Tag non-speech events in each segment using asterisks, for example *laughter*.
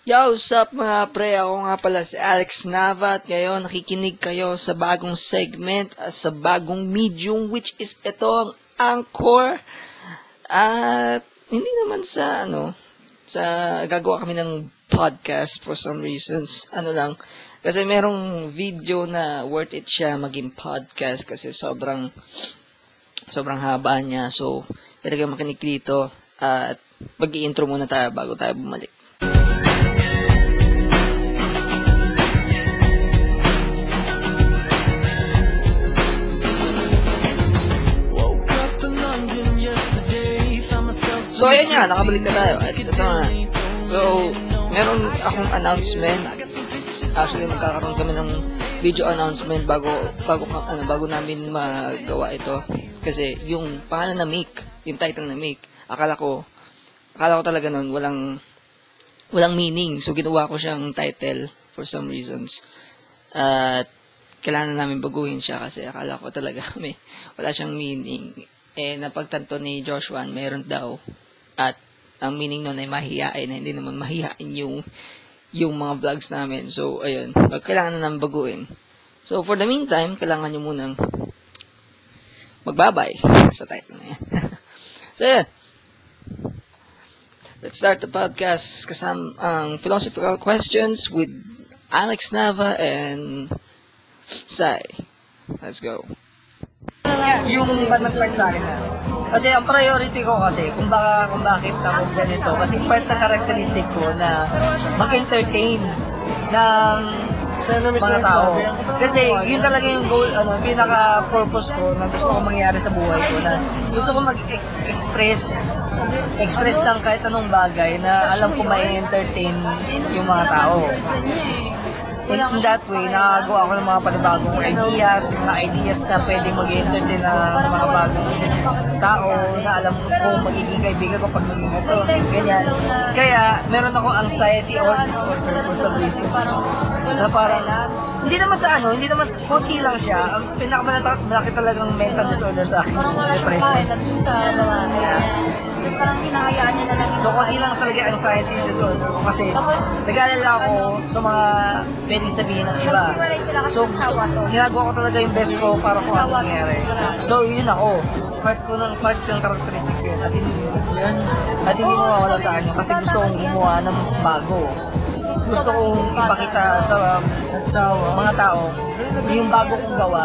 Yo, what's up mga pre? Ako nga pala si Alex Nava at ngayon nakikinig kayo sa bagong segment at sa bagong medium which is ito ang Anchor. At hindi naman sa ano, sa gagawa kami ng podcast for some reasons. Ano lang, kasi merong video na worth it siya maging podcast kasi sobrang sobrang haba niya. So, pwede kayo makinig dito at mag-i-intro muna tayo bago tayo bumalik. So, ayun nga, nakabalik na tayo. At ito nga. So, meron akong announcement. Actually, magkakaroon kami ng video announcement bago bago ano bago namin magawa ito kasi yung pangalan na Mick, yung title na Mick, akala ko akala ko talaga noon walang walang meaning. So ginawa ko siyang title for some reasons. At kailangan namin baguhin siya kasi akala ko talaga *laughs* may wala siyang meaning. Eh napagtanto ni Joshua meron daw at ang meaning nun ay mahihain hindi naman mahihain yung yung mga vlogs namin. So, ayun. Kailangan na namin baguhin. So, for the meantime, kailangan nyo munang magbabay sa title na yan. *laughs* so, ayun. Let's start the podcast kasama ang philosophical questions with Alex Nava and Sai. Let's go. Yung mas part sa na. Kasi ang priority ko kasi kung baka kung bakit ako ganito kasi part na characteristic ko na mag-entertain ng mga tao. Kasi yun talaga yung goal, ano, pinaka-purpose ko na gusto kong mangyari sa buhay ko na gusto ko mag-express express ng kahit anong bagay na alam ko may entertain yung mga tao. In, that way, nakagawa ako ng mga panibagong ideas, mga ideas na pwedeng mag-entertain ng mga bagong tao na alam ko magiging kaibigan ko pag naging ito, ganyan. Kaya, meron ako anxiety or disorder for some reason. Na parang, hindi naman sa ano, hindi naman, sa- konti lang siya. Ang pinakamalaki talagang mental disorder sa akin, depression. sa mga Tapos parang hinahayaan niya na lang So, konti lang talaga anxiety disorder ko kasi nag-aalala ako sa mga pwedeng sabihin ng iba. Naghiwalay sila kasi So, ng sawa to. ginagawa ko talaga yung best ko para kung ano mangyari. So, yun ako. Part ko ng part ko ng characteristics ko yun. At hindi, at hindi mawawala sa akin kasi gusto kong gumawa ng bago. Gusto kong ipakita sa, sa mga tao yung bago kong gawa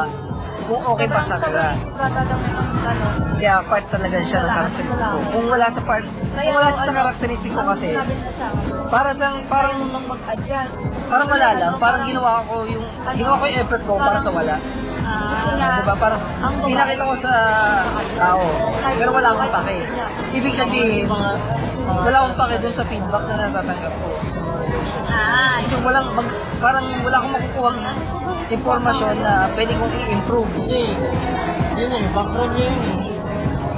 kung okay pa sa kanila. Bata daw ng ano. Kaya part talaga siya ng characteristic ko. Kung wala sa part, kung wala siya sa characteristic ko kasi, para sa parang mag-adjust. parang wala lang, parang ginawa ko yung ginawa ko yung effort ko para sa wala. Niya. Diba? Parang pinakita ko sa tao, pero wala akong pake. Ibig sabihin, wala akong pake dun sa feedback na natatanggap ko. Ah, So walang, mag, parang wala akong makukuha impormasyon na pwede kong i-improve. Kasi, yun eh, background niya yun eh.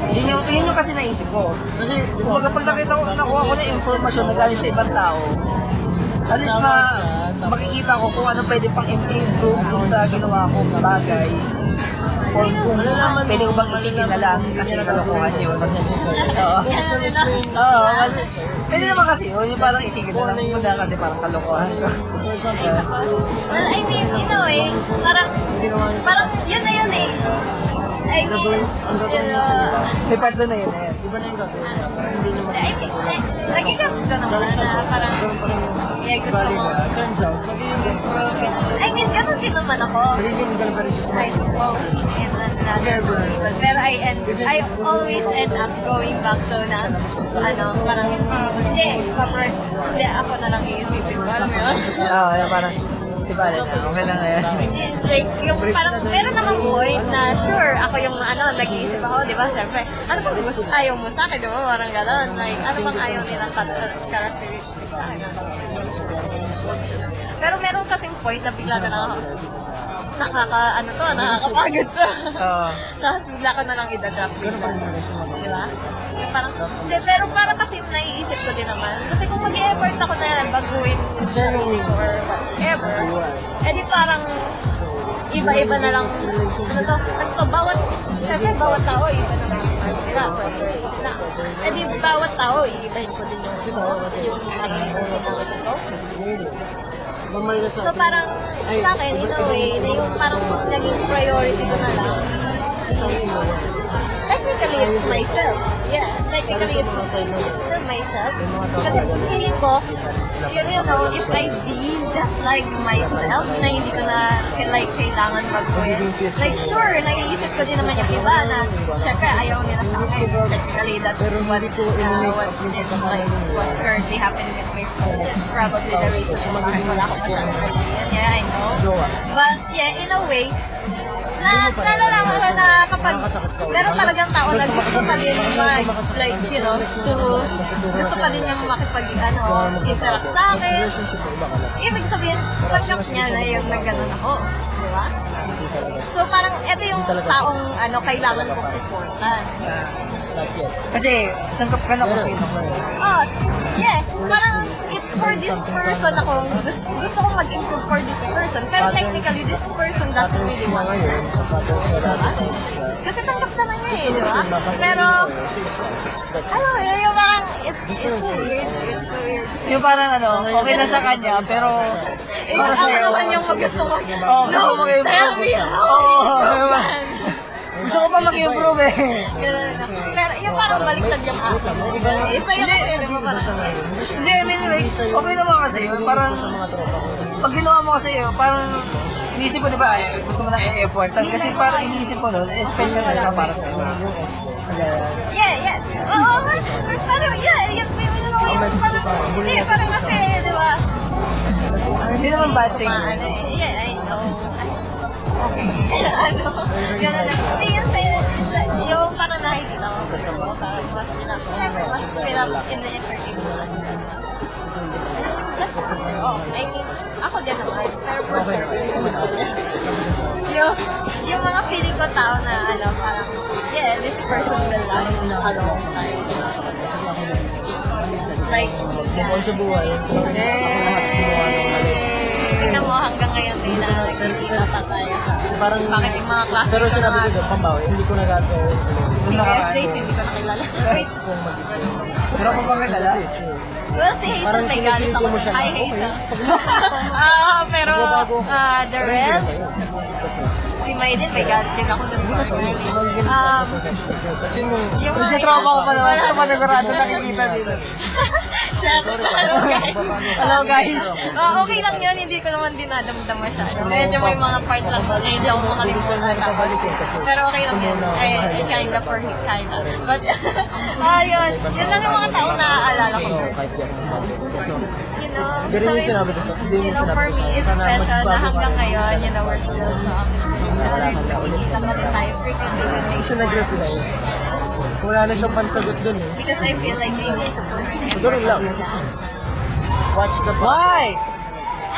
Yun yung, yun yung kasi naisip ko. Kasi, Kung kapag nakita ko, nakuha ko na yung informasyon na galing sa ibang tao, at least ma, makikita ko kung ano pwede pang improve dun sa ginawa kong bagay. Or kung pwede ko bang itigil na lang kasi kalokohan yun. Oo. Oo. Pwede naman kasi yun, yung parang itigil na kasi parang kalokohan ko. well, I mean, in a way, parang, parang yun na yun eh. I mean, know, May part doon na yun eh. iba na yung gagawin niya. Parang hindi naman I think, eh, nagigams ka naman na parang, yeah, gusto mo. Turns out, magiging I mean, ganun din naman ako. magiging galvan siya sa I suppose another. Pero I end, I always end up going back to na, ano, parang, hindi, kapre, hindi, ako na lang iisipin ko. Alam mo yun? Oo, yung parang, di ba na, okay lang na yan. like, yung parang, meron namang point na, sure, ako yung, ano, nag-iisip ako, di ba, siyempre, ano bang gusto, ayaw mo sa akin, di ba, parang gano'n, like, ano bang ayaw nilang char- characteristics sa akin, pero meron kasing point na bigla na lang ako, nakaka, ano to, nakakapagod to. *laughs* Oo. Tapos bigla ko na lang i-drop Ganun pa gusto mo. Di ba? Yung parang, hindi, pero parang kasi naiisip ko din naman. Kasi kung mag-effort ako na yan, baguhin yung sarili ko or whatever, eh di parang iba-iba na lang. Ano to? Ano to? Bawat, syempre bawat tao, iba naman yung ano nila. personality nila. Eh di bawat tao, iibahin ko din yung yung magiging personality ko. Normal na sa So parang sa akin, in a way, na yung parang naging priority ko na lang. Technically, it's myself. Yeah, technically, it's, it's still myself. Kasi feeling ko, you, you know, if I be just like myself, na hindi ko na like, kailangan mag-quit. Like, sure, naiisip ko din naman yung iba na, syempre, ayaw nila sa akin. Technically, that's what, uh, what's, in, like, what's currently happening with my. That's probably the reason kung bakit wala ako masyadong kaibigan. Yeah, I know. But, yeah, in a way, na nalalaman ko na kapag meron talagang tao na gusto pa rin mag, like, you know, to, gusto pa rin niyang makipag, ano, interact sa akin. lang. Ibig sabihin, tanggap niya na yung nagganon ako. Di ba? So, parang, ito yung taong, ano, kailangan kong supportan. Yes. Kasi, tanggap ka na kung sino ko. Oh, yeah. Parang, for this person ako, gusto, gusto kong mag-improve for this person. Pero technically, this person doesn't really want dati sa Kasi tanggap naman niya eh, di ba? Pero, ano eh, yung parang, it's, it's so weird. It's so weird. Yung parang ano, okay na sa kanya, pero Eh, ako naman yung gusto ko. Oo, gusto mo mag-improve. tell me how. *laughs* Gusto ko pa mag-improve eh. Ganun na. Pero yung parang baliktad yung akin. Eh, sa'yo kasi, parang, Hindi, I mean like, okay naman kasi yun. Parang, mga ko. pag ginawa mo kasi yun, parang, iniisip mo, di ba, gusto mo na i-effort. Kasi parang iniisip mo nun, special na siya para sa'yo. yeah, yeah. Oo, parang, yeah, yeah, may yung parang, hindi, parang kasi, di ba? Hindi naman bad thing. Yeah, I know. Okay. *laughs* ano, gano'n lang. Hindi yung sa, sa, yung parang nakikita ko, gusto ko, parang mas, syempre, mas up in the entertainment. That's, oh, I mean, ako din naman, pero for certain. yung, yung mga feeling ko tao na, ano, parang, yeah, this person will last a long time. Like, Bukod sa buhay, tingnan mo hanggang ngayon din na nagkikita pa tayo. Parang, Bakit yung mga klase pero ko sinabi na ko doon, pambawi, hindi ko nagagawin. si SJ, hindi ko nakilala. Wait, Kung mag-ibig. Pero kung bang kilala, well, si Hazel Parang may galit ako. Hi. Hazel. *laughs* Ah, pero ah, the Pero hindi na rest, si Maiden may galit din ako dun personally. Um, yung si tropa ko pa naman, sa managurado nakikita dito. *laughs* Shut Hello, guys. Hello guys! Ah, okay lang yun, hindi ko naman dinadamdam masyado. Medyo may mga part lang na hindi ako makalimutan. Tapos, pero okay lang yun. I, I kinda for him, kinda. But, *laughs* ah, yun. Yun lang yung mga taong naaalala ko. You know, so it's, you know, for me, it's special na hanggang ngayon, you know, we're still talking siya nag-reply. Wala na siyang pansagot dun eh. Because I feel like we need to So, ganun lang. Watch the. Why?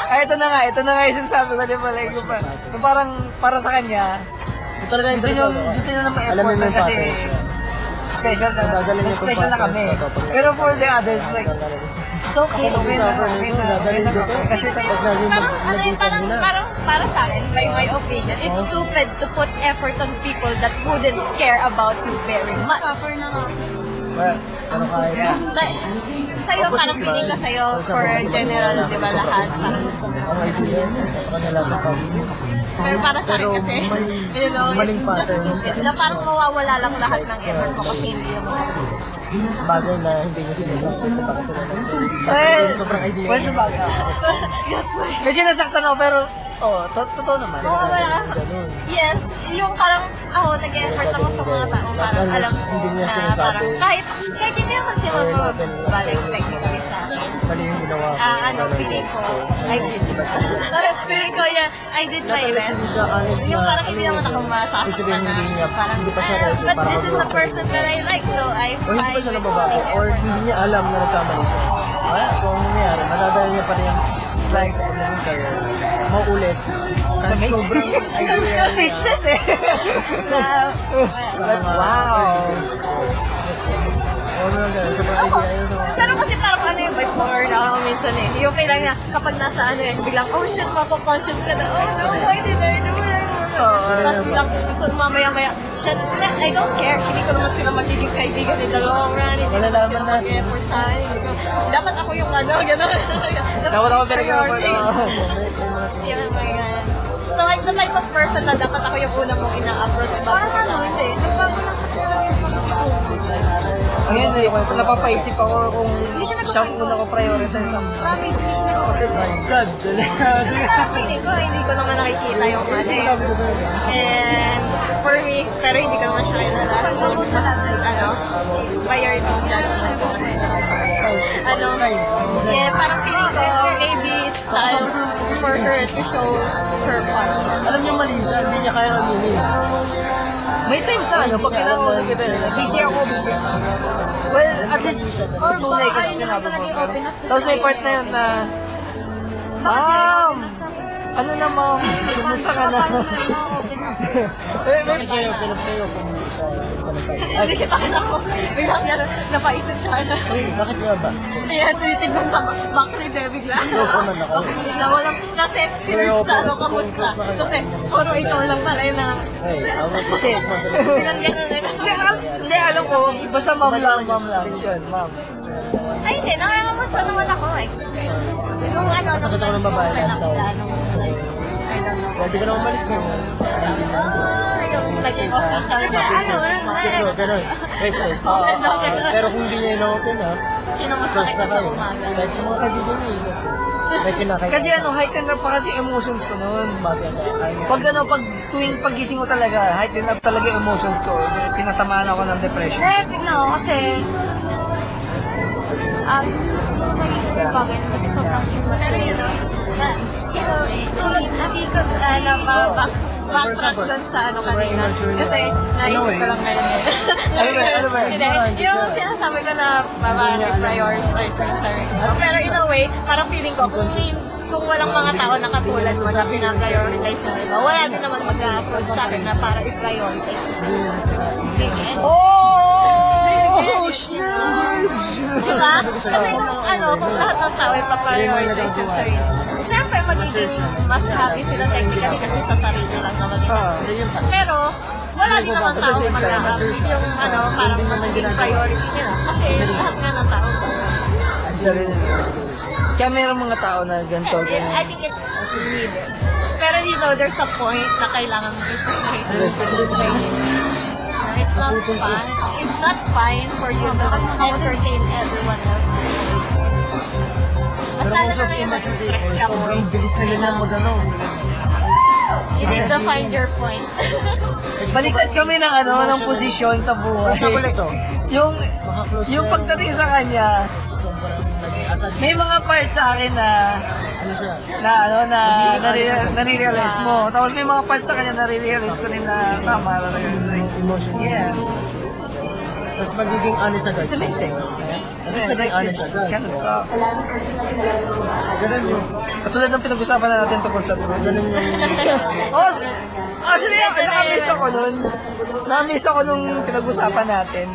Ay, ito na nga, ito na nga yung sinasabi ko, di ba? Like, yung pa- yung parang, para sa kanya, Kung talaga gusto nyo, interesado ka, gusto nyo na ma-effort mo na yung kasi patterns. special na, niyo yung special na kami. Pero for the others, like, it's okay, okay na, okay na, okay na. Kasi Pag naging parang, ano yun, naging parang, na. parang, para sa akin, by my opinion, it's stupid to put effort on people that wouldn't care about you very much. Suffer na nga. Well, Ano kahit yeah. Like, sa'yo, parang feeling ka sa'yo, for general, di ba, lahat, parang gusto mo. ang idea sa kanila na. Pero para sa akin Pero kasi, you know, maling it's just. Na parang mawawala lang lahat ng effort mo kasi hindi mo. Bagay na hindi niya sinasabi kung bakit sila Well, Sobrang idea. well, sabagay. yes, Medyo nasaktan ako, pero, oh, to- totoo naman. Oo, wala. Yes, yung parang ako nag-effort ako sa mga taong parang alam niya na parang kahit kahit hindi naman sila Or natin- Mali yung ginawa ko. Ah, ano, feeling ko, I did. feeling ko, yeah, I did my best. honest Yung parang hindi ano naman ako masasaktan na hindi niya, parang, hindi pa siya ah, ready but this is the person that I like, so I O hindi pa siya nababago or hindi niya alam na nagkamali siya. Ah, so ang nangyayari, madadala niya pa rin yung it's like naging career. Maulit. Sa Kahit maze. sobrang idea Speechless *laughs* eh. Mga wow. Oo naman ganun. Sobrang idea yun sa mga Pero kasi parang ano yung bipolar na ako minsan eh. Yung kailangan na kapag nasa ano eh, biglang, oh shit, mapaponscious ka na. Oh no, why did I do that? Tapos bilang, so mamaya-maya, siya, I don't care. Hindi ko naman sila magiging kaibigan in the long run. Hindi naman Malalaman sila mag-effort sa akin. Ko- Dapat ako yung ano, *laughs* gano'n. Dapat ako may- may mga *laughs* oh God. So, I'm the type of person na dapat ako yung una mong ina-approach bago Parang ano, hindi. Nagbago lang kasi Ngayon, eh, napapaisip ako kung siya ang una ko prioritize lang. Promise, hindi siya Kasi my God, Kasi parang feeling ko, hindi ko naman nakikita yung ano eh. And for me, pero hindi ko naman siya kilala. So, mas, ano, mo dyan siya. Ano, yeah, parang feeling ko, maybe it's time for her to show her part. Alam niyo mali siya, hindi niya kaya aminin. May times na ano, pag kinausap kita, busy ako, busy ako. Well, at least, tunay kasi sinabi mo. Tapos may part na yun na, Ma'am! Ano na mo? Kumusta ka na? *laughs* May- may- Bakit kayo pinap sa'yo kung hindi siya pala sa'yo? Ay, kita ko. Biglang gano'n, napaisip siya na. Ay, bakit nga ba? Kaya tinitignan sa background eh, bigla. Close naman ako. Na walang, kasi sinurge sa ano, kamusta. Kasi, puro ikaw lang pala yun na, Ay, awag ko siya. bilang gano'n eh. Hindi, al- Hindi, alam ko, basta ma'am lang, ma'am lang. Ma'am. Ay, hindi, nakakamusta naman ako eh. Nung ano, Masakit ako ng babae nung nakita, nung Pwede ka na umalis ko. Ah, yung naging official Kasi ano, Kasi ganun. Wait, wait. Pero kung hindi niya kita na sa kayo. umaga. Like sa mga kaibigan niya. eh. May kinakaya. Kasi ano, heightened up pa kasi emotions ko noon. Pag ano, pag tuwing pagising ko talaga, heightened up talaga emotions ko. Tinatamaan ako ng depression. Eh, tignan ko kasi, ah, mag-isip yung bagay na kasi sobrang Pero yun, know, tulad, hindi ko, ano, ba, back, backtrack dun sa ano kanina. Kasi, naisip ko lang ngayon. Ano ba, ano ba? Yung sinasabi ko na sarili ko. Pero in a way, parang feeling ko, kung, kung walang mga tao na katulad mo na pina-prioritize yung iba, wala din naman mag-approach sa akin na para i-prioritize ko. Oh! shit! Diba? Kasi kung ano, kung lahat ng tao ay paprioritize yung sarili. Siyempre, magiging mas happy sila technically kasi sa sarili lang naman. Ah. Pero, wala din naman tao mag yung ano, parang magiging priority nila. Kasi lahat nga ng tao. Sarili. Kaya mayroong mga tao na ganito, I ganyan. think it's needed. Pero you know, there's a point na kailangan mo i-prioritize. It's not fun. It's not fine for you to entertain everyone else. Sobrang bilis nila na mag ano. You need to find your point. *laughs* Baliktad kami ng ano, ng posisyon sa buhay. Sa. Yung, Maka-close yung na- pagdating sa kanya, may mga parts sa akin na Ano na ano na nare- nare-realize mo. Tapos may mga parts sa kanya na nare-realize ko din na tama na Emotion. Yeah. Tapos magiging honest agad. It's amazing. Tapos naging honest agad. Kind of sucks. Ganun yung, Katulad ng pinag-usapan na natin tungkol sa truth. ganun yung, *laughs* Oh, actually, nakamiss ako nun. Nakamiss ako nung pinag-usapan natin.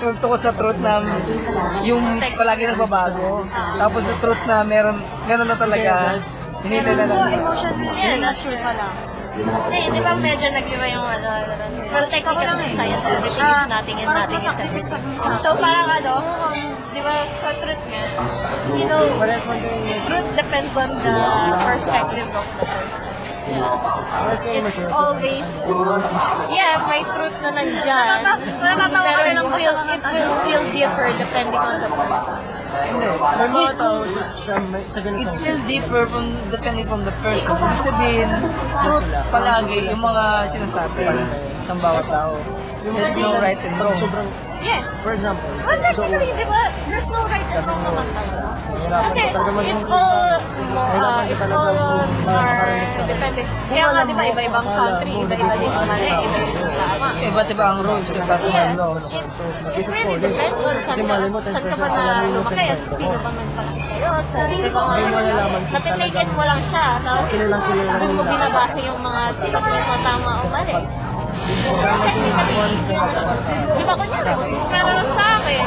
Tungkol sa truth na yung palagi nagbabago. Tapos sa truth na meron, meron na talaga. Hindi na lang. emotionally, yeah, natural pa lang. Eh, di ba medyo nag-iba yung ano, ano, well, technically sa science, everything is nothing and nothing is everything. So, parang ano, di ba, sa truth nga, you know, truth depends on the perspective of the person. Yeah. It's always, yeah, may truth na nandyan. Pero it will still differ depending on the person. Hindi. May mga tao sa, sa, sa ganitong It's still deeper from depending from the person. Ibig sabihin, truth palagi yung mga sinasabi ng bawat tao. There's no right and wrong. Sobrang, Yeah. for example, Well, technically, di ba, there's no right and wrong naman talaga. Kasi it's all, uh, it's all are, makarinig sa- depende. Kung Kaya nga, di ba, iba-ibang country, iba-iba din yung mali, nagiging iba-iba din yung tama. Iba't iba ang rules sa Yeah, tatuan no, it, really depends on saan ka, saan ka 10% ba na lumaki, 10%. sino ba nagpalaki sa'yo, sa di ba, natitaken talagang- mo lang siya, tapos doon mo binabasa yung mga tinatawag mo tama o mali. Sobrang naging one thing about us. Di ba, kunyari, pero sa akin,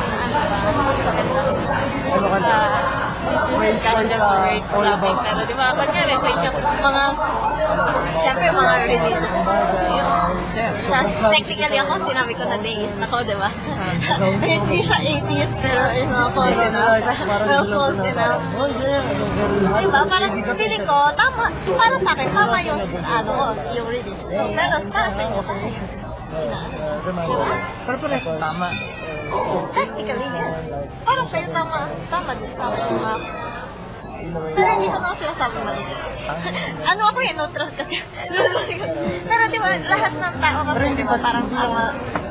ano ba, kind of weird all about Pero di ba, kunyari sa inyo, mga, syempre mga religious Tapos technically ako, sinabi ko na deist ako, di ba? Hindi siya atheist, pero you know, close enough. Well, close enough. Oh, siya. Di ba? Parang feeling ko, tama, para sa akin, tama yung, ano, yung religion. Pero para sa inyo, di ba? Pero pares tama. Technically, yes. Para sa'yo, tama. Tama din sa akin. Tama. Pero hindi ko na sinasabi mali. *laughs* ano ako eh, neutral kasi. *laughs* Pero di ba, lahat ng tao kasi, parang tama.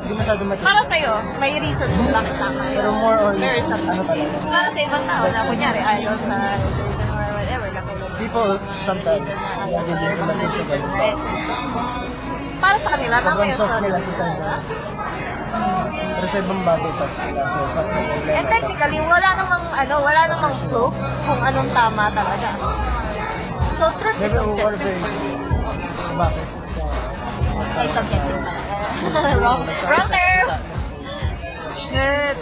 Hindi masyado matigas. Para sa'yo, may reason kung bakit tama yun. Pero more on, Very ano subjective. talaga. Para sa ibang tao na, kunyari, idol sa religion or whatever, na People sometimes, hindi din naman din sila. Right? Para sa kanila, tama Sobrang yun soft sa nila sa side. Pero sa ibang bagay pa sila. So, na nila. And technically, wala namang, ano, wala namang proof kung anong tama talaga. So, truth is Never over subjective. Bakit? Ay, subjective. Wrong, wrong term! Shit!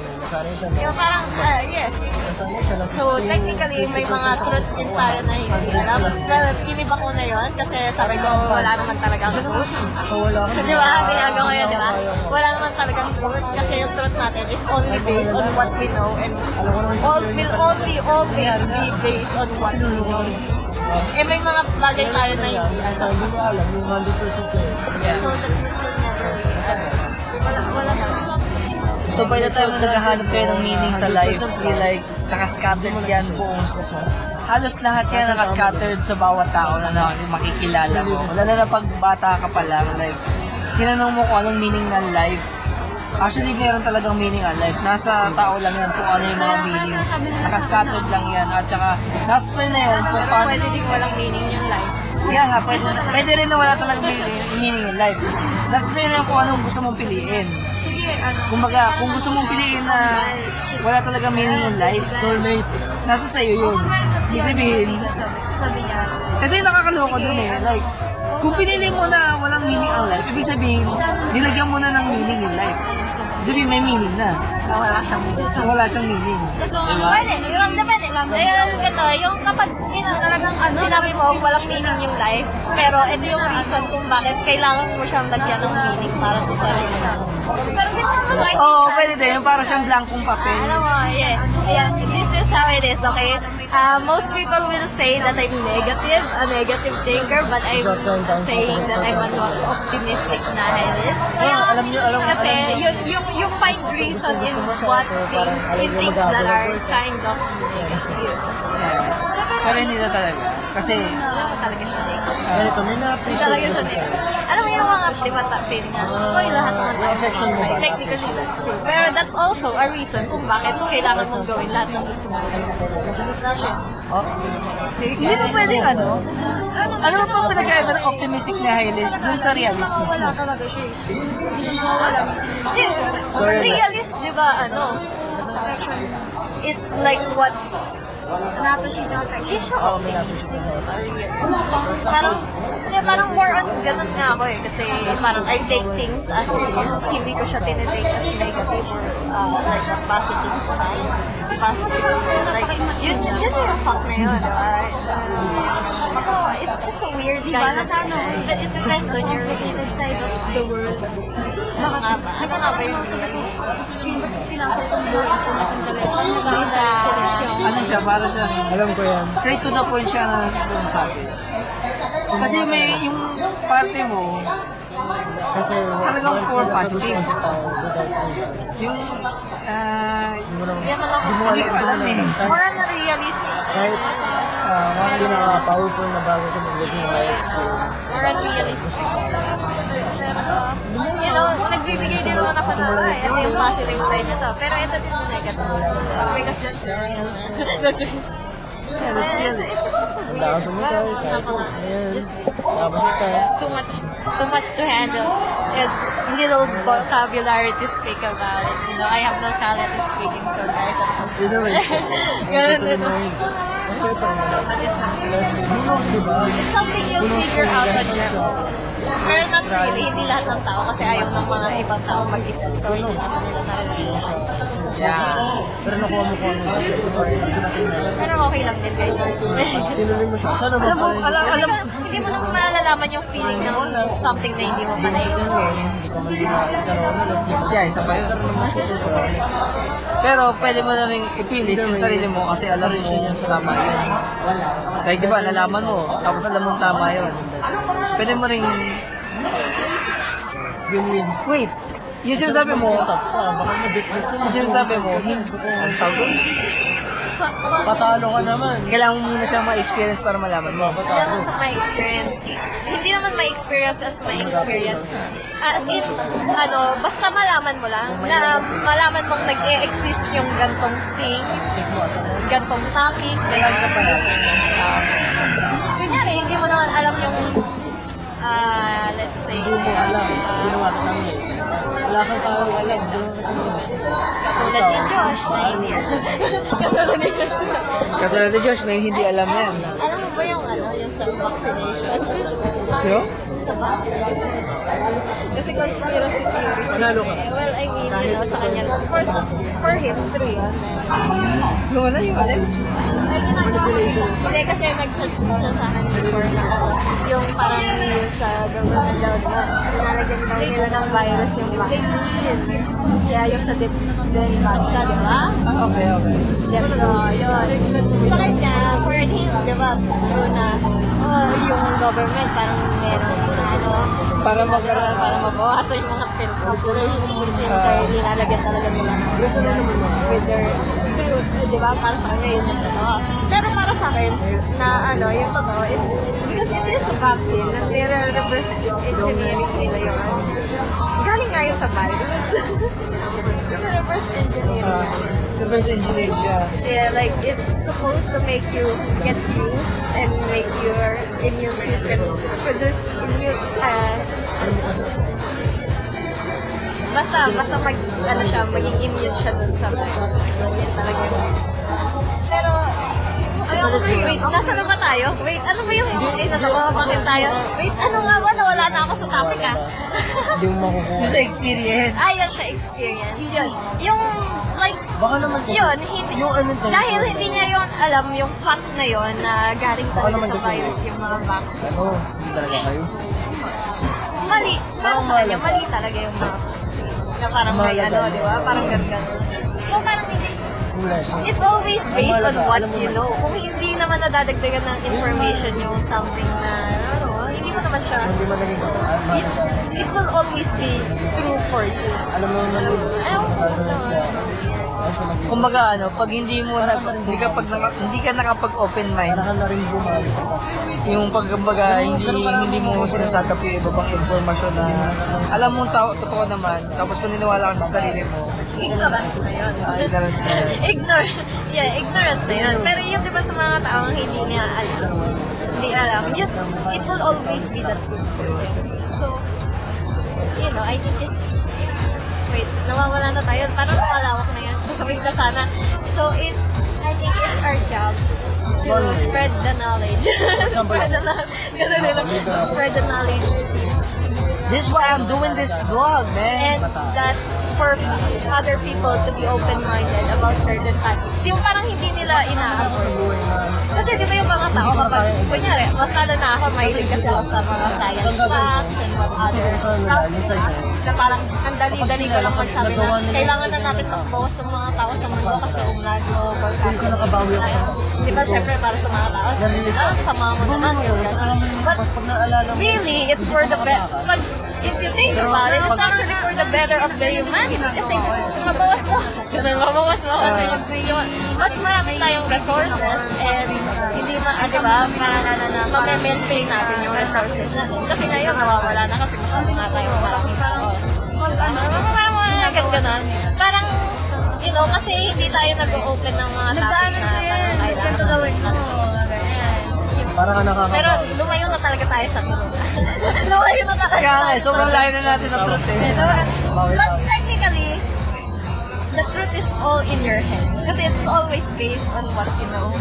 Yung parang, uh, yes. So, technically, may mga truths din tayo na hindi alam. Well, iniba ko na yun kasi sabi ko, wala naman talagang truth. Ako. Di ba? Ginagawa ngayon, di ba? Wala naman talagang truth kasi yung truth natin is only based on what we know and all will only always be based on what we know. Eh, may mga bagay tayo na hindi alam. hindi ko alam, yung 100% ko. So, the So by the time na naghahanap kayo ng meaning sa life, feel like nakascattered yan buong halos lahat yan nakascattered sa bawat tao na, na makikilala mo. Wala na pag bata ka pa lang, like, tinanong mo kung anong meaning ng life. Actually, meron talagang meaning ang life. Nasa tao lang yan kung ano yung mga meanings. Nakascattered lang yan. At saka, nasa sa'yo na yun kung paano Pwede din walang meaning yung life. kaya nga, pwede, pwede rin na wala talagang meaning, meaning in life. Nasa sa'yo na yun kung anong gusto mong piliin. Ano. Kumbaga, kung gusto mong piliin na wala talagang meaning in life, Soulmate. nasa sa'yo yun. Ibig sabihin, Sabi niya, ito yung nakakaloko dun eh. Like, kung pinili mo na walang meaning ang life, ibig sabihin, nilagyan mo na ng meaning in life. Ibig sabihin, may meaning na. Wala siyang meaning. So, wala siyang meaning. So, pwede. Yung depende lang. Yung ito, yung kapag you know, talagang ano, sinabi mo, walang meaning yung life, pero ito yung reason kung bakit kailangan mo siyang lagyan ng meaning para sa sarili mo. Pero hindi naman like, Oo, oh, pwede din. Yung parang siyang blankong papel. alam mo, yeah, yeah, this is how it is, okay? Uh, most people will say that I'm negative, a negative thinker, but I'm saying that I'm an optimistic nihilist. Ah, alam niyo, alam- Kasi alam yung, yung, yung find reason in what things, in things that are kind of negative. Yeah. Pero hindi na talaga. Kasi, Wala talaga siya negative. Ganito, may na-appreciate siya ko negative. Alam mo yung mga di ba ta feeling na, Uy, lahat tayo affection mo? Technically, that's true. Pero that's also a reason kung bakit kailangan mong gawin lahat ng gusto mo. oh, hindi mo pwedeng ano. Ano ba pang pinagkaiba ng optimistic na nihilist dun sa realistic na? talaga siya eh. Realist, di ba, ano? It's like what's na-appreciate yung affection. Oo, may na-appreciate Parang, hindi, parang more on ganun nga ako eh. Kasi parang I take things as is. Hindi ko siya tinitake as negative or uh, like a positive side. Positive, like, yun, yun yung fact na yun. Uh, ako, it's just a weird kind of... Ano, it, it depends on your related side of the world. Ano nga ba? Ano nga ba yung sabi ko? Yung ba't pinasok kong buhay ito na kang galit? Ano siya? Ano siya, para siya, Alam ko yan. straight to the point siya na sinasabi. Kasi may, yung parte mo, Kasi Talagang for positive. sa yung, ah, Hindi mo naman, Hindi ko alam eh. More on realist. Kahit ah, mga pinaka-powerful na bago sa mundo mo na-explore. More on realistic. Pero, you know, nagbibigay din naman ako na, ay, ito yung positive side nito. Pero ito din yung negative. Because that's real. That's real. yeah, that's It's, real. it's just a weird. Lakas mo tayo, kahit po. Napaka- Ayan. it's just na too much, too much to handle. And little vocabulary to speak about it. You know, I have no talent in speaking, so guys, I'm so way, Ganun ba? It's something you'll figure out on your own. Pero not really, hindi lahat ng tao kasi ayaw ng mga ibang tao mag-isip. So, hindi naman nila na-realize. Yeah. Pero nakuha mo kung ano. Pero okay lang din guys. Tinuloy mo siya. Sana Alam mo, alam, alam, hindi mo naman malalaman yung feeling ng something na hindi mo pa na-experience. Yeah, isa pa yun. Pero pwede mo na rin ipilit yung sarili mo kasi alam mo tama yun. Like, di ba, nalaman mo, tapos alam mo tama yun. Pwede mo rin, Win-win. wait, yung sinasabi mo, yung sinasabi mo, hindi ko ang tawag doon. Patalo ka naman. Kailangan mo muna siyang ma-experience para malaman mo. Lang sa my experience. Hindi naman my experience as my experience. As in, ano, basta malaman mo lang na malaman mong nag-e-exist yung gantong thing, gantong topic, gantong uh, Kunyari, hindi mo naman alam yung, ah, let's say, Hindi alam. ah. Wala kang parang alam. Katulad ni Josh, na hindi Katulad ni Josh. Katulad ni Josh, may hindi alam yan. Alam mo ba yung ano, yung sa vaccination? Yo? Sa vaccination? Kasi conspiracy theories. Panalo ka. Well, I mean, you know, sa kanya, for, for him, yun. Yung ano, yung alin? Hindi, kasi nag-chat siya sa akin before na ano, yung parang yung sa government daw, diba? Nilalagyan daw nila ng virus yung vaccine. Kaya yung sa dip, din siya, di ba? Okay, okay. Depro, yun. Sa kanya, for him, di ba, true na, oh, yung government parang meron na, ano, Para magkaroon, para mabawasan yung mga filters. Pero yung filter, nilalagyan talaga nila ng truth. Eh, Di ba? Para sa kanya, yun yung totoo. Pero para sa akin, na ano, yung totoo is, because it is a vaccine, na nire-reverse engineering nila ano. Galing nga yun sa virus. Kasi *laughs* reverse engineering. Ah, reverse engineer siya. Yeah, like it's supposed to make you get used and make your immune system produce immune, uh, basta, basta mag, ano siya, maging immune siya dun sa virus. Yan talaga yun. Pero, na wait, nasa na ba tayo? Wait, ano ba yung, eh, natawapakin tayo? Wait, ano nga ba? Nawala na ako sa topic ah. Hindi mo makukuha. Yung *laughs* sa experience. ah, yun sa experience. Yun. Yung, like, Baka naman yun, hindi, Yung ano dahil hindi niya yon alam yung fact na yon na galing talaga sa virus yung mga vaccine. Oo, hindi talaga kayo. Mali, para sa kanya, mali. talaga yung mga. Na parang may ano, di ba? Parang gangan. So parang hindi, Yung it's always based on what alam mo you know. Kung hindi naman nadadagdagan ng information yung something na, ano, hindi mo naman siya, Hindi man naging it, it will always be true for you. Alam mo naman. Yung Ayaw ko Kumbaga ano, pag hindi mo na, hindi ka pag naka, hindi ka nakapag-open mind, Para na rin bumali sa passport. yung pagkambaga hindi hindi mo sinasagap yung iba pang informasyon na alam mo tao totoo naman tapos kung niniwala ka sa sarili mo Ignorance na yun. ah, ignorance na yun. Ignore. Yeah, ignorance na yun. Pero yung di ba sa mga taong hindi niya alam, hindi alam, yun, it will always be for them. So, you know, I think it's, wait, nawawala na tayo. Parang malawak na yan. *laughs* Sasabihin ka sana. So, it's, I think it's our job to spread the knowledge. *laughs* spread the knowledge. Spread the knowledge. this is why I'm doing this vlog man and that for other people to be open-minded about certain topics. Yung parang hindi nila ina-avoid. Kasi di ba yung mga tao kapag, kunyari, mas lalo na ako, mahilig kasi ako sa mga science facts and what other stuff, di ba? Na parang ang dali-dali ko lang magsabi na kailangan na natin magbawas ng mga tao sa mundo kasi umlag global Hindi ko nakabawi ako Di ba, syempre para sa mga tao, ah, sa mga mo naman yun. But Pag really, it's for the better. But if you think about it, it's actually for the better of the humanity. Kasi mabawas mo. Ganun, mabawas mo kasi mag Mas marami tayong resources and hindi ma, ah, di ba, maalala na ma-maintain natin yung resources natin. Kasi ngayon, nawawala na kasi masyado nga marami. Parang, mag, ano, parang mga ganun. Parang, you know, kasi hindi tayo nag-open ng mga topic na parang kailangan gawin mo. Ganyan. para ka nakakabawi. Pero lumayo na talaga tayo sa truth. *laughs* lumayo na talaga kaya nga tayo eh, sobrang layo na natin sa truth eh Plus, technically, the truth is all in your head. Kasi it's always based on what you know.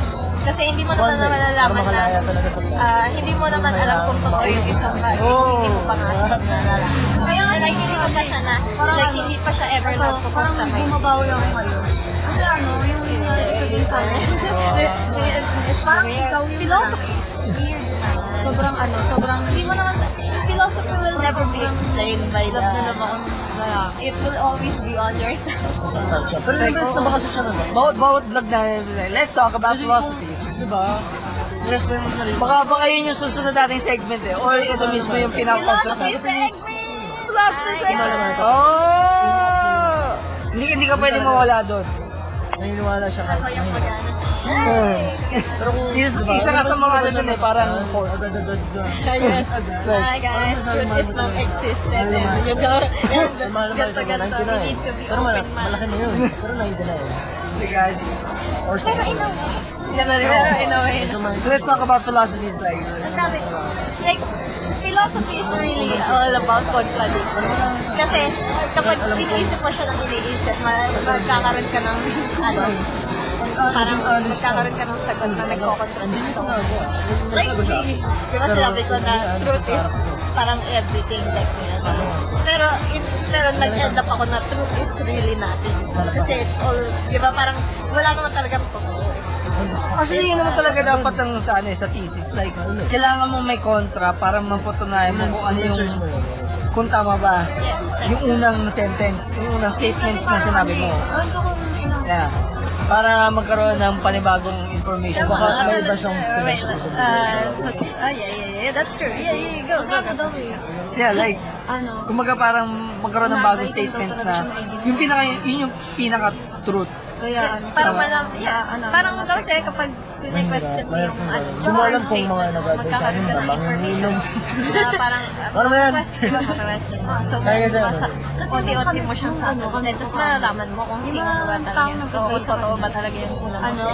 Kasi hindi mo naman One day, para makalaya na, talaga sa truth. ah, hindi mo naman alam kung totoo yung isang bagay. Oh. Hindi mo pa nga siya nalalaman. Kaya Like, hindi ko pa siya na, Parang like, ano, hindi pa siya ever Ito, nagpo-post parang sa may bumabawi ako ngayon. Kasi ano, yung sabihin sa akin, *laughs* It's parang ikaw yung philosophies. Weird. sobrang ano, sobrang, Hindi mo naman, philosophy will never be explained by the, love na love lalaki. it will always be on yourself. Pero na-impress na ba kasi siya nun? Bawat, bawat vlog na, let's talk about philosophies. Di ba? I-respect mo sarili. Baka, baka yun yung susunod nating segment eh. Or ito mismo yung pinapagsak Philosophy natin. segment! Segment! Nice. Oh! Hindi, hindi ka pwedeng mawala doon. Naniniwala siya kahit Ako yung magana. Pero kung, Isa, diba, isa ka sa mga ano dun eh, parang Ah, na. Yes. *laughs* Hi guys, truth is not existed and you naman ganto ganto, 99. we need to be Pero open malaki, malaki na yun. Pero 99. Okay guys. Or Pero in a way, pero in a way, So, let's talk about philosophy. It's like, ang dami. Philosophy is really all about contradiction. Kasi, kapag iniisip mo siya ng iniisip, ma- magkakaroon ka ng, ano, parang magkakaroon ka ng sagot na nagko-contradict. So, like di ba sinabi ko na truth is parang everything like that. Pero, in, pero nag-end up ako na truth is really nothing. Kasi it's all, di ba parang wala naman talagang totoo. Actually, yun naman talaga dapat ang sa, ano, eh, sa thesis. Like, kailangan mo may kontra para mapatunayan mo kung ano yung, kung tama ba. Yung unang sentence, yung unang statements na sinabi mo. Yeah. Para magkaroon ng panibagong information. Baka may iba siyang Uh, ah, yeah, yeah, yeah, that's true. Yeah, yeah, go, Kasi go, go. yeah, like, ano, kumbaga parang magkaroon ng bagong statements na yung pinaka, yun yung pinaka-truth. Kaya ano, Parang Sama. malam, yeah, ano, parang ano, kasi kapag question mo yung ano, Hindi mo alam kung mga ka na ng manginginom. parang, *laughs* *laughs* uh, Ano yan? question mo. So, kasi masa, unti-unti mo siyang kung ano, sasagutin, tapos malalaman mo kung sino ba talaga yung totoo, ba talaga unang Ano?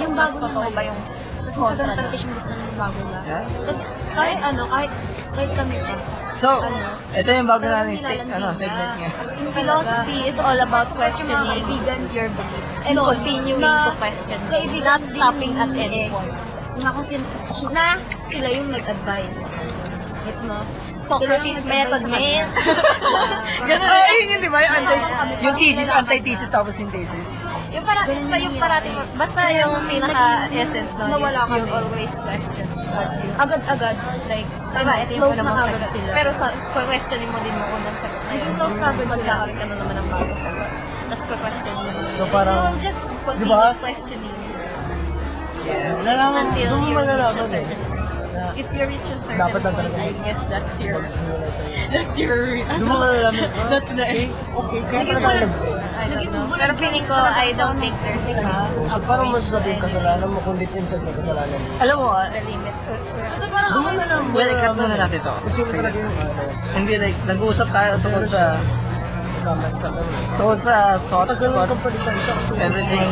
yung mas bago totoo ba yung Kasi kontra na? talaga siya gusto ng bago lang. Yeah? Kasi kahit ano, kahit, kahit kami pa. So, Ano? ito yung bago Talagang natin sta- ano, segment na. niya. Philosophy is all about Yung questioning your beliefs and No, continuing na to question not stopping at any point. Na kung sin, na sila yung nag-advise. Gets mo? Socrates yung method, man. *laughs* Ganun, ay, yun yun, di ba? Yung, anti- yung thesis, anti-thesis, tapos synthesis. Yung para, Ganun yung yung parating, basta yung pinaka-essence no, Nawala is you kami. always question Agad-agad. like, diba, ito yung close na agad sagot. sila. Pero sa, questionin mo din mo unang sagot. na Naging close na agad sila. Magkakaroon ka na naman ng bagong sagot. Tapos question mo. So, parang- will just continue Diba? questioning Nalaman, until doon mo you reach a certain If you reach a certain Dapat lang point, talaga I guess that's your, that's your, mo *laughs* ah, That's the okay, end. Okay, kaya Naging talaga bulag- nag- I don't know. Pero feeling ko, I don't ano, think there's a So, parang mas sabi yung kasalanan mo kung deep inside may kasalanan. Alam mo, ah, the limit. Kasi parang ako mo na lang. well, cut muna natin to. Kung sino talaga yung ano. Hindi, like, nag-uusap tayo tungkol sa, Tungkol sa thoughts about everything.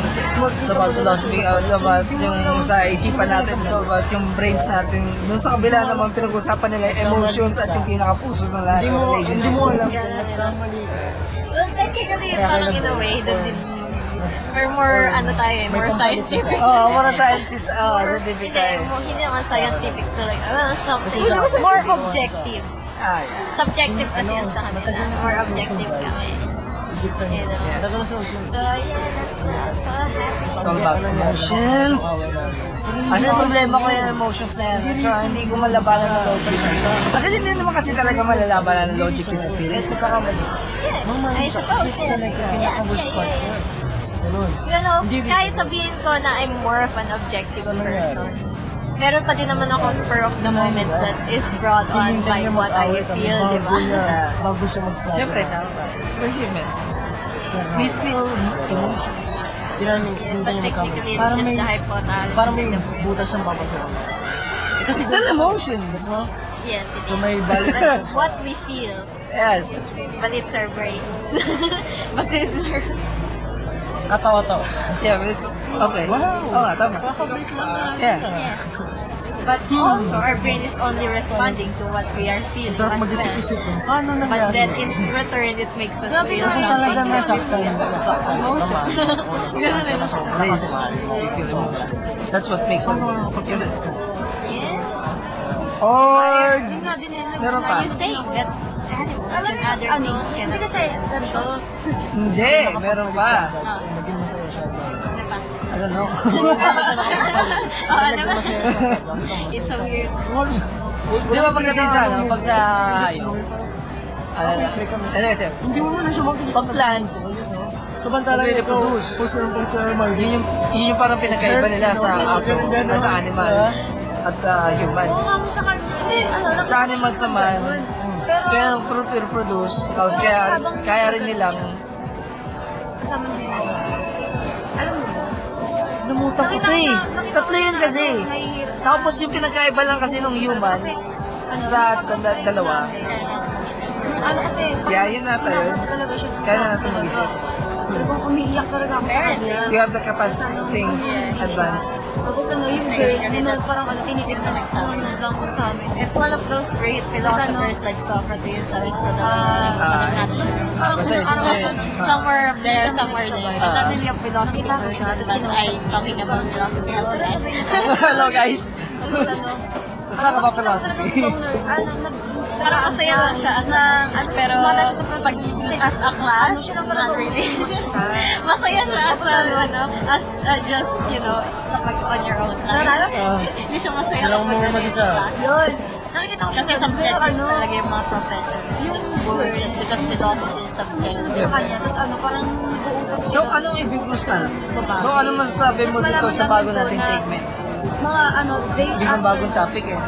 It's about philosophy, uh, it's about yung sa isipan natin, it's about yung brains natin. Dun sa kabila naman, pinag-usapan nila yung emotions at yung pinaka-puso ng lahat Hindi mo, hindi mo alam. Well, technically, parang in a way, doon din, or more, ano tayo eh, more scientific. Oo, oh, mga scientist, oo, oh, scientific Hindi, tayo. mo, hindi naman scientific to like, uh, something, more objective. Ah, yeah. Subjective kasi Ano, yan sa kanila. More objective kami. Egyptian. Yeah. Yeah. So, yeah, that's uh, so happy. It's all about emotions. Kasi yung problema ko yung emotions na yan. So, hindi ko malabanan ng logic. Kasi hindi naman kasi talaga malalabanan ng logic yung feelings. Nagkakamali. Yeah, I suppose, yeah. Yeah, yeah, yeah. You know, kahit sabihin ko na I'm more of an objective person, meron pa din naman ako spur of the moment that is brought on by what I feel, di ba? *laughs* Bago siya mag-snap. Siyempre, tama. We're human. We feel emotions. But technically, it's Parang just may, the hypothalamus. parang may butas siyang papasok. Kasi still emotion. That's mo? Yes, it So is. may balik That's what we feel, Yes. but it's our brains. *laughs* but it's our... katawa-tawa. Yeah, but it's okay. Wow! Oo nga, tama. Kakabait lang na. Yeah. Yes. But also, our brain is only responding to what we are feeling Sarap as mag-isip-isip well. yun. Paano But nangyari? then, in return, it makes us Grabe feel ka Kasi talaga something. nasaktan. Nasaktan. Naman. Ganun eh, no? Please, we feel emotions. That's what makes us humans. Yes. Or, Yun nga din eh, meron pa. You say that Alam mo, other ano, things hindi cannot kasi, ganito. Hindi, meron pa. Naging masaya siya. Diba? I don't know. Oo naman. *laughs* It's so weird. Di ba pagdating sa ano, pag sa hayop, ano, ano kasi, Hindi mo na siya mag- pag plants, Samantalang ikaw, Reproduce. puso ng puso ng mga yun yung, yun yung parang pinagkaiba nila sa aso, sa animals, at sa humans. Oo, sa kanya. Hindi, ano, Sa animals naman, Pero, kaya reproduce, tapos kaya, kaya rin nilang, kasama yun. Alam mo, Lumutak ko nakita to eh. siya- nakita Tatlo ko yun kasi. ano, nahihirap. Tapos yung pinagkaiba lang kasi ng humans ano, sa dal- dalawa. Ano kasi, Kaya yun nata yun. Kailangan ko talaga siya ng Kaya na natin mag-isip. Talagang umiiyak talaga ako sa kanya. We have the capacity to think advance. Tapos ano, yung girl, nunod parang ano, tinitignan, nunod lang sa amin. It's one of those great philosophers like Socrates, Aristotle, parang not sure. Parang kung ko Somewhere there, somewhere there. Ah. The family of philosophers that I talking about philosophy. *laughs* Hello guys! Tapos ano, Saan ka ba philosophy? ano, nag, Parang masaya lang siya as a, ano, pero wala siya sa pag, as a class, Ano siya not really. *laughs* masaya siya as a, ano, as uh, just, you know, kapag on your own time. Sarap. Ah. Hindi siya masaya kapag mo ano mag-isa. yung class. Yun. Nakikita ko siya Kasi sa subjective ano, talaga yung mga professor. yung School, because philosophy is subjective. sa kanya, tapos ano, parang nag-uusap So, anong ibig mo sa So, ano masasabi mo dito sa bago nating segment? Mga ano, days after. bagong topic eh.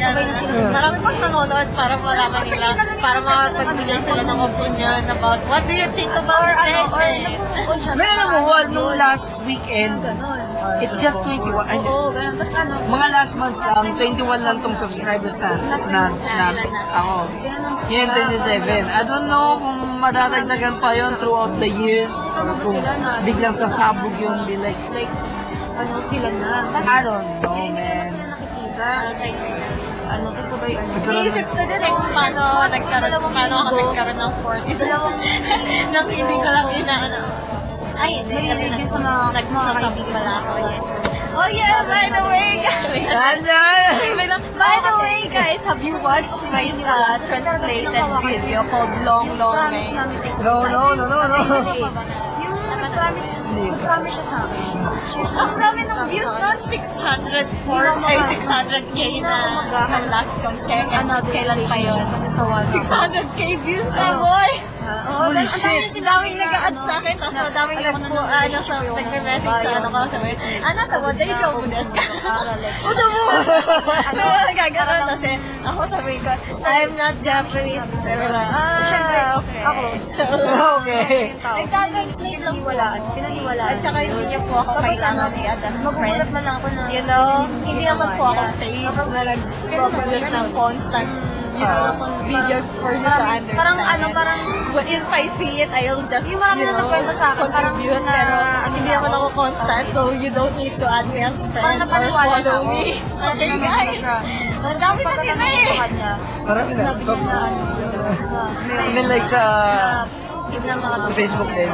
Marami pang nanonood para malaman nila, para makapagbigay sila ng opinion about what do you think about Or ano, or nagpupunta siya May alam mo, ano, nung last weekend, it's just 21. ay, Oo, ganun. Tapos ano, Mga last months lang, 21 lang tong subscribers na, na, na, ako. Yun, 27. I don't know kung madadagdagan pa yon throughout the years or kung biglang sasabog yun, be like, Like, ano sila na. I don't know, man. sila nakikita. Ano, tapos sabay ano. Iisip ko din eh kung paano nagkaroon, paano ako nagkaroon ng 40s. *laughs* Nang hindi ko lang inaano. Ay, hindi kasi nagsasabi pala ako. ko. Oh yeah, by the way, guys. By the way, guys, have you watched my uh, translated video called Long Long May? No, no, no, no, no. Nag-promise, nag-promise siya sa akin. Ang dami ng views nun, 600 ay 600k na ang last kong check. And kailan pa yun? Kasi sa wall. 600k views na, boy! Oo, Holy ang dami shit! si Daming na, nag-a-add ano, sa akin, tapos ayaw ko nag na po, ng ano, siya, nagme-message sa ng *laughs* ano ko, sabi, ano to, what day job mo desk ka? Ano mo? Ano, nagaganon kasi, ako sabi ko, I'm not Japanese. Sabi ko, ah, okay. Ako. Okay. Nagkaka-explain lang po. Pinaniwalaan. At saka hindi niyo po ako Tapos kailangan ano, i-add as Magugulat friend. na lang ako na. You know, hindi naman po ako Tapos, face na nag-progress ng constant, you know, videos for you to Parang- understand. parang ano, parang- But if I see it, I'll just, Yung marami you na know, nagkwento sa akin, parang contribute, na- pero ano hindi na naman ako. constant, so you don't need to add me as Parang friend or na follow ako. me. Okay, guys. Ang dami na ko eh. sa Parang sabi so, niya na ano, na- even like sa na na sa Facebook din.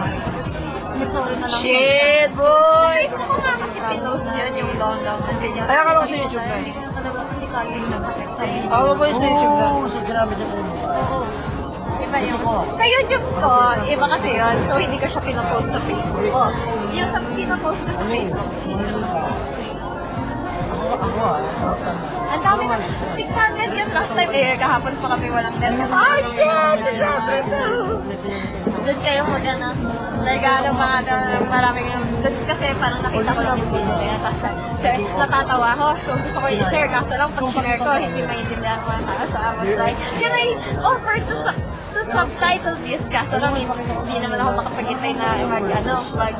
Sorry na lang. Shit, boy! Facebook ko nga kasi pinost yun yung long long. Hindi niya. Kaya ka lang sa YouTube na. Hindi ko talaga kasi kaya yung nasakit sa iyo. Ako ba yung sa YouTube na? Oo, so ginamit niya po. Iba yun. Sa YouTube ko, iba kasi yun. So, hindi ko siya pinopost sa Facebook ko. Yung sa pinopost ko sa Facebook, hindi ko. Ako ah. Ang dami na. 600 yun last time. Eh, kahapon pa kami walang net. Ay, God! 600! Doon kayo mag ano, regalo mga ano, marami kayong, doon kasi parang nakita ko lang yung video yan. Tapos eh, natatawa ako. So gusto ko i-share. Kaso lang pag share ko, hindi maintindihan ko mga tao. So I was like, can I offer to, to subtitle this? Kaso lang hindi, naman ako makapagintay na mag, ano, mag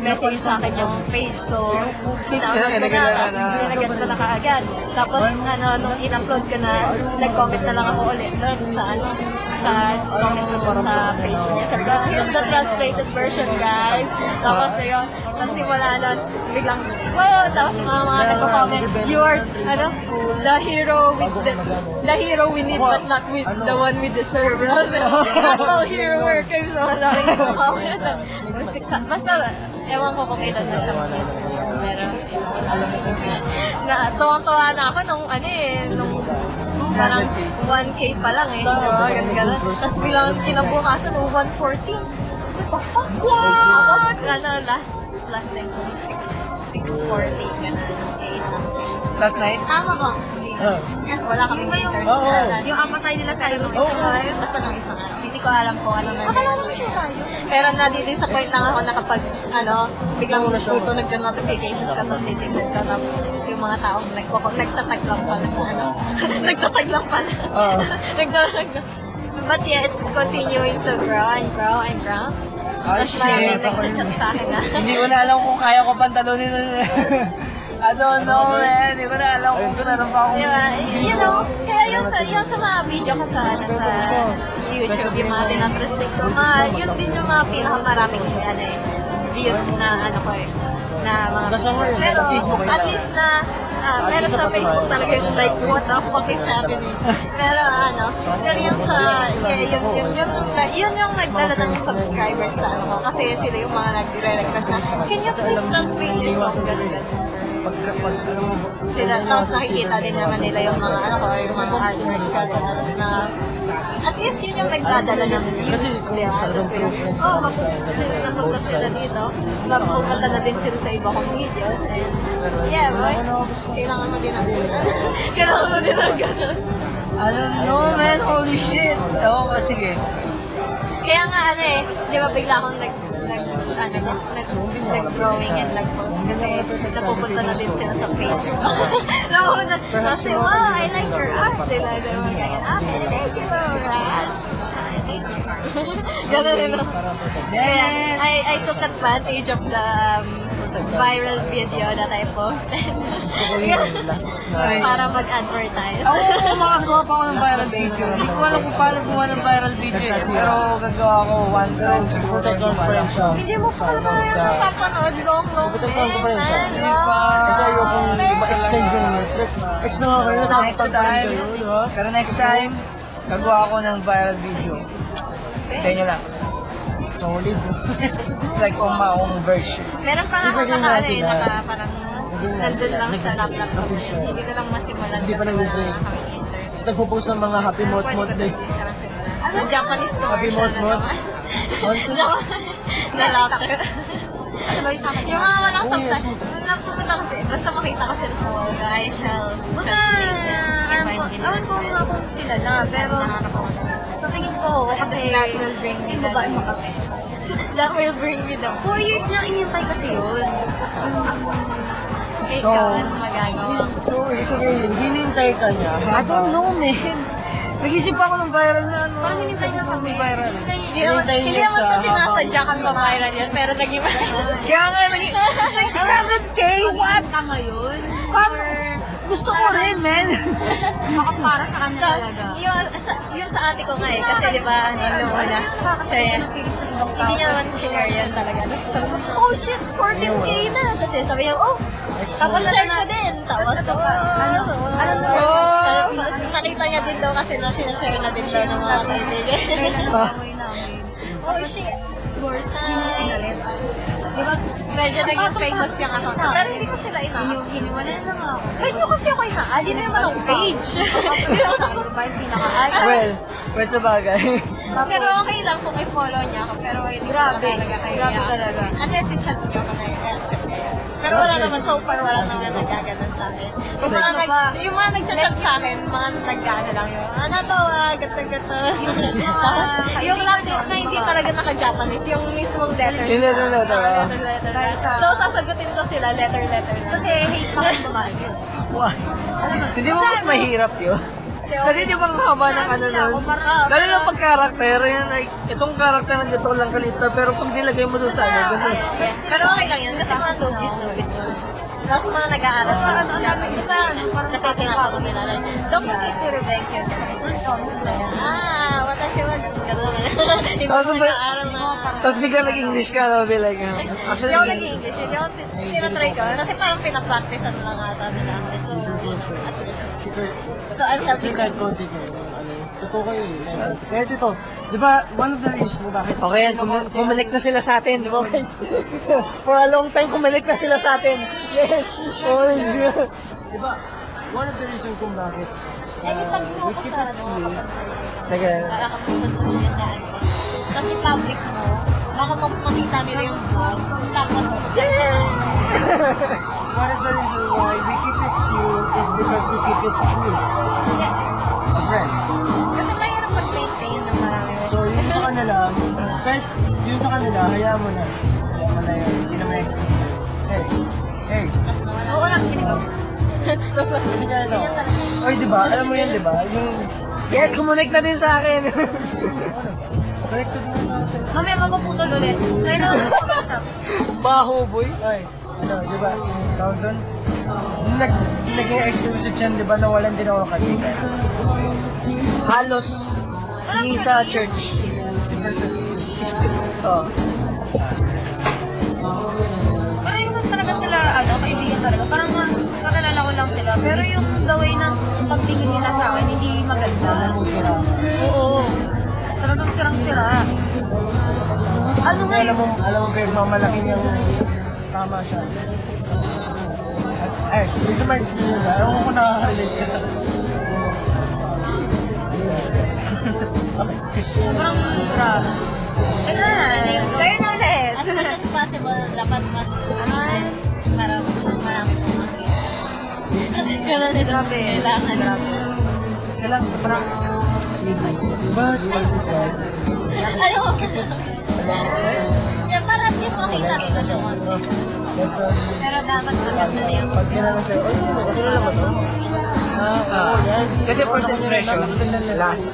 message sa akin yung page. So, sinamag ko na. Tapos nilagyan ko na kaagad. Tapos, ano, nung in-upload ko na, nag-comment na lang ako ulit doon sa, ano, sa comment ko dun sa page niya. Sabi ko, here's the translated version, guys. Tapos, yun, tapos simula na, biglang, wow! Tapos mga mga nagko-comment, you are, ano, the hero with the, the hero we need but not with the one we deserve. That's all hero work. Kaya so, maraming nagko-comment. Basta, ewan ko kung kailan na siya Pero, na, tuwang-tuwa na ako nung ano eh, nung parang 1K pa lang eh. Diba? Ganun, ganun. Tapos bilang kinabukasan, oh, 140. Tapos, ano, last, last 6, 640, ganun. Okay, something. Last night? Tama ba? Ah. Wala kaming internet. Yung apatay nila sa. Oo, basta nang isang araw. Hindi ko alam kung ano na Akala naman siya tayo. Pero nadidisappoint lang ako na kapag, ano, biglang tutunog yung notifications ka, tapos titignan ka, tapos yung mga tao nagkoko, nagtatag lang pala sa ano. *laughs* nagtatag lang pala. Oo. *laughs* nagtatag lang. But yeah, it's continuing to grow and grow and grow. Oh, maraming shit. Ako nagchat sa akin na. Hindi ko na alam kung kaya ko pantalunin. *laughs* I don't know, man. Hindi ko na alam kung meron pa akong... Diba? You know, kaya yung sa, yung sa mga video ko sa, ano, sa YouTube, yung mga tinatrasik ko, mga, yun din yung mga pinakamaraming ano eh, views na ano ko eh, na mga Nasa Pero, sa Facebook at least na, ah, pero sa Facebook talaga yung like, what the fuck is happening? *laughs* Pero ano, pero yung sa, yeah, yun, yun, yun, yun, yun yung nagdala ng subscribers sa ano ko, kasi sila yung mga nagre-request na, can you please translate this song? Ganun, ganun. Pag, pag, ano sila, tapos nakikita din naman nila yung mga ano ko, yung mga artworks din, tapos na, at least yun yung nagdadala ng views, Kasi di ba? Kasi, oh, magpupunta sila, sila dito, magpupunta na din sila sa iba kong videos, and, yeah, boy, kailangan mo din ang kailangan mo din ang ganun. I don't know, man. Holy shit. Oh, sige. Kaya nga, ano eh, di ba bigla akong nag, nag, ano, nag, nag, nag-growing and nag-post kasi napupunta na din sila sa page. *laughs* Napupunta, kasi, wow, I like your art. Sila, di ba, kaya, ah, thank you, Raz. Thank you. *laughs* Ganun ako. Kaya, I, I took advantage of the um, viral video that I posted. *laughs* Para mag-advertise. Ako, makagawa pa ako ng viral video. Hindi ko alam kung paano gumawa ng viral video. eh. Pero gagawa ko one time siguro. pa rin siya. Hindi mo pa naman yung napapanood long, long pa man. Kasi ayaw kong ma-extend yung Netflix. Ex na nga kayo, Next time, pero next time, gagawa ako ng viral video. Hintayin nyo lang. Solid. It's like on my own version. Meron pa nga Isa ako din naka, nga ano, eh, sila. naka parang Hindi nga nandun sila. lang sa laptop ko. official. Hindi ko lang masimulan Hindi pa kasi nag-break. wala. Tapos nagpo-post ng mga happy mot mot day. siya. Ano? Japanese Happy commercial mot na mot. naman. Also, na laptop. Ano ba yung sa akin? Yung mga walang Oh, subtitle. yes. Napupunta kasi, basta makita ko sila sa mga I shall Basta, translate it if alam ko, need alam ko nga kung sila na, pero tingin ko, kasi That will bring me sino ba yung makapit? That will bring me the Four years na inintay kasi yun. Ikaw, ano magagawa? so, ibig sabihin, hinintay ka niya. I don't know, man. Nag-isip ako ng viral na ano. Parang hinintay na kami. viral. Hindi naman, Hinintay hindi niya naman siya kasi nasadya kang ma-viral yan, pero naging Kaya nga, naging *laughs* 600k? What? Ka ngayon. Paano? Gusto ko rin, man. Baka *laughs* para sa kanya talaga. Yung, sa, yung sa ate ko nga eh, kasi di ba, ano una, kasi hindi niya naman sinare yan talaga. Tapos sabi ko, oh shit, 14k na! Kasi sabi niya, oh, tapos share ko din. Tapos, oh, ano, ano, Oh. nakita niya din daw kasi na sinashare na din daw ng mga kaibigan. *laughs* Oh shit, Borsay. Di ba, medyo naging famous yung account. Pero hindi ko sila ina Hiniwala lang ako. Ba't nyo kasi ako ina-add? Hindi naman ang page. Ano *laughs* ba yung pinaka-ay? Well, well sa bagay. Pero okay lang kung i-follow niya ako. Pero hindi ko talaga kayo. Grabe talaga. Unless i-chat niyo ako na yan. Pero wala naman, so far wala naman nagkaganon sa akin. Yung mga, nag, yung mga nag-chat sa akin, mga nag-ano lang yun. Ano to, ah, gato-gato. yung lang na hindi talaga naka-Japanese, yung mismong letter. Yung letter, letter, Ah, ah. letter, letter. So, sasagutin ko sila, letter, letter lang. Kasi hate pa kang babae. Why? Hindi mo mas mahirap yun? Kasi di ba ang haba ng ano nun? Lalo na pag karakter, yun, like, itong karakter na gusto ko lang kalita, pero pag nilagay mo doon sa ano, ganun. Pero okay lang yun, kasi mga logis, logis, logis. Tapos mga nag-aaral sa ano. Kasi tinatawag nila na, Dokyo Kisi Rebecca. Ah, watashi wa gano'n. Hindi Tapos nag-aaral na. Tapos biglang nag-English ka, no? Be like, um, Hindi actually, ako nag-English, hindi ako tinatry ko. Kasi parang pinapractice ano lang ata nila. So, at least. So, I'm helping secret them. coding eh. Ano, totoo kayo eh. Kaya dito, Di ba, one of the reasons mo bakit Okay, yan, kum- kumilik na sila sa atin, di ba guys? For a long time, kumilik na sila sa atin. Yes! Oh, yeah. Di ba, one of the reasons kung bakit *laughs* Eh, yung pag mo ko sa ano, Sige. nakakapunod ko siya sa ano. Kasi public mo, baka makita nila yung vlog. Tapos, one of the reasons why we keep it true is because we keep it true. A friends. kasi mahirap mag-maintain ng marami. So, yun sa kanila, kahit yun sa kanila, hayaan mo na. Hayaan mo na yun. Hindi na ma-explain. Hey, hey. Oo, lang, kinigaw. Tapos, Kasi nga, no. Oy, di ba? Alam mo yan, di ba? Yung, Yes, kumunik na din sa akin. connected mo na sa... Mamaya mapuputol ulit. Kailangan mo *laughs* mag-usap. Baho, boy. Ay, ano, di ba? Tawag doon? Nag, naging exclusive siya, di ba? Nawalan din ako kaibigan. Halos, hindi sa church. 60. Oh. Pero yung talaga sila, ano, kaibigan talaga. Parang ma- kakilala ko lang sila. Pero yung the way ng pagtingin nila sa akin, hindi maganda. Oo. Talagang sirang-sira. Ano Kasi nga alam mo, alam mo, Greg, mamalaki niyang tama siya. Ay, yung sa mga experience, mo kung nakaka-relate ka. Sobrang grabe. Ito na, kayo na ulit. As much as possible, dapat mas, ano, para mas marami pong makita. Ganun *laughs* din. Grabe. Kailangan. Kailang, parang, But, as is was, Ayaw. Yeah, para at least makita nila siya yes, uh, Pero dapat maganda na pag tinanong sa'yo, sino, kakilala ba to? Ah, oo, yan. kasi first na, impression, na last.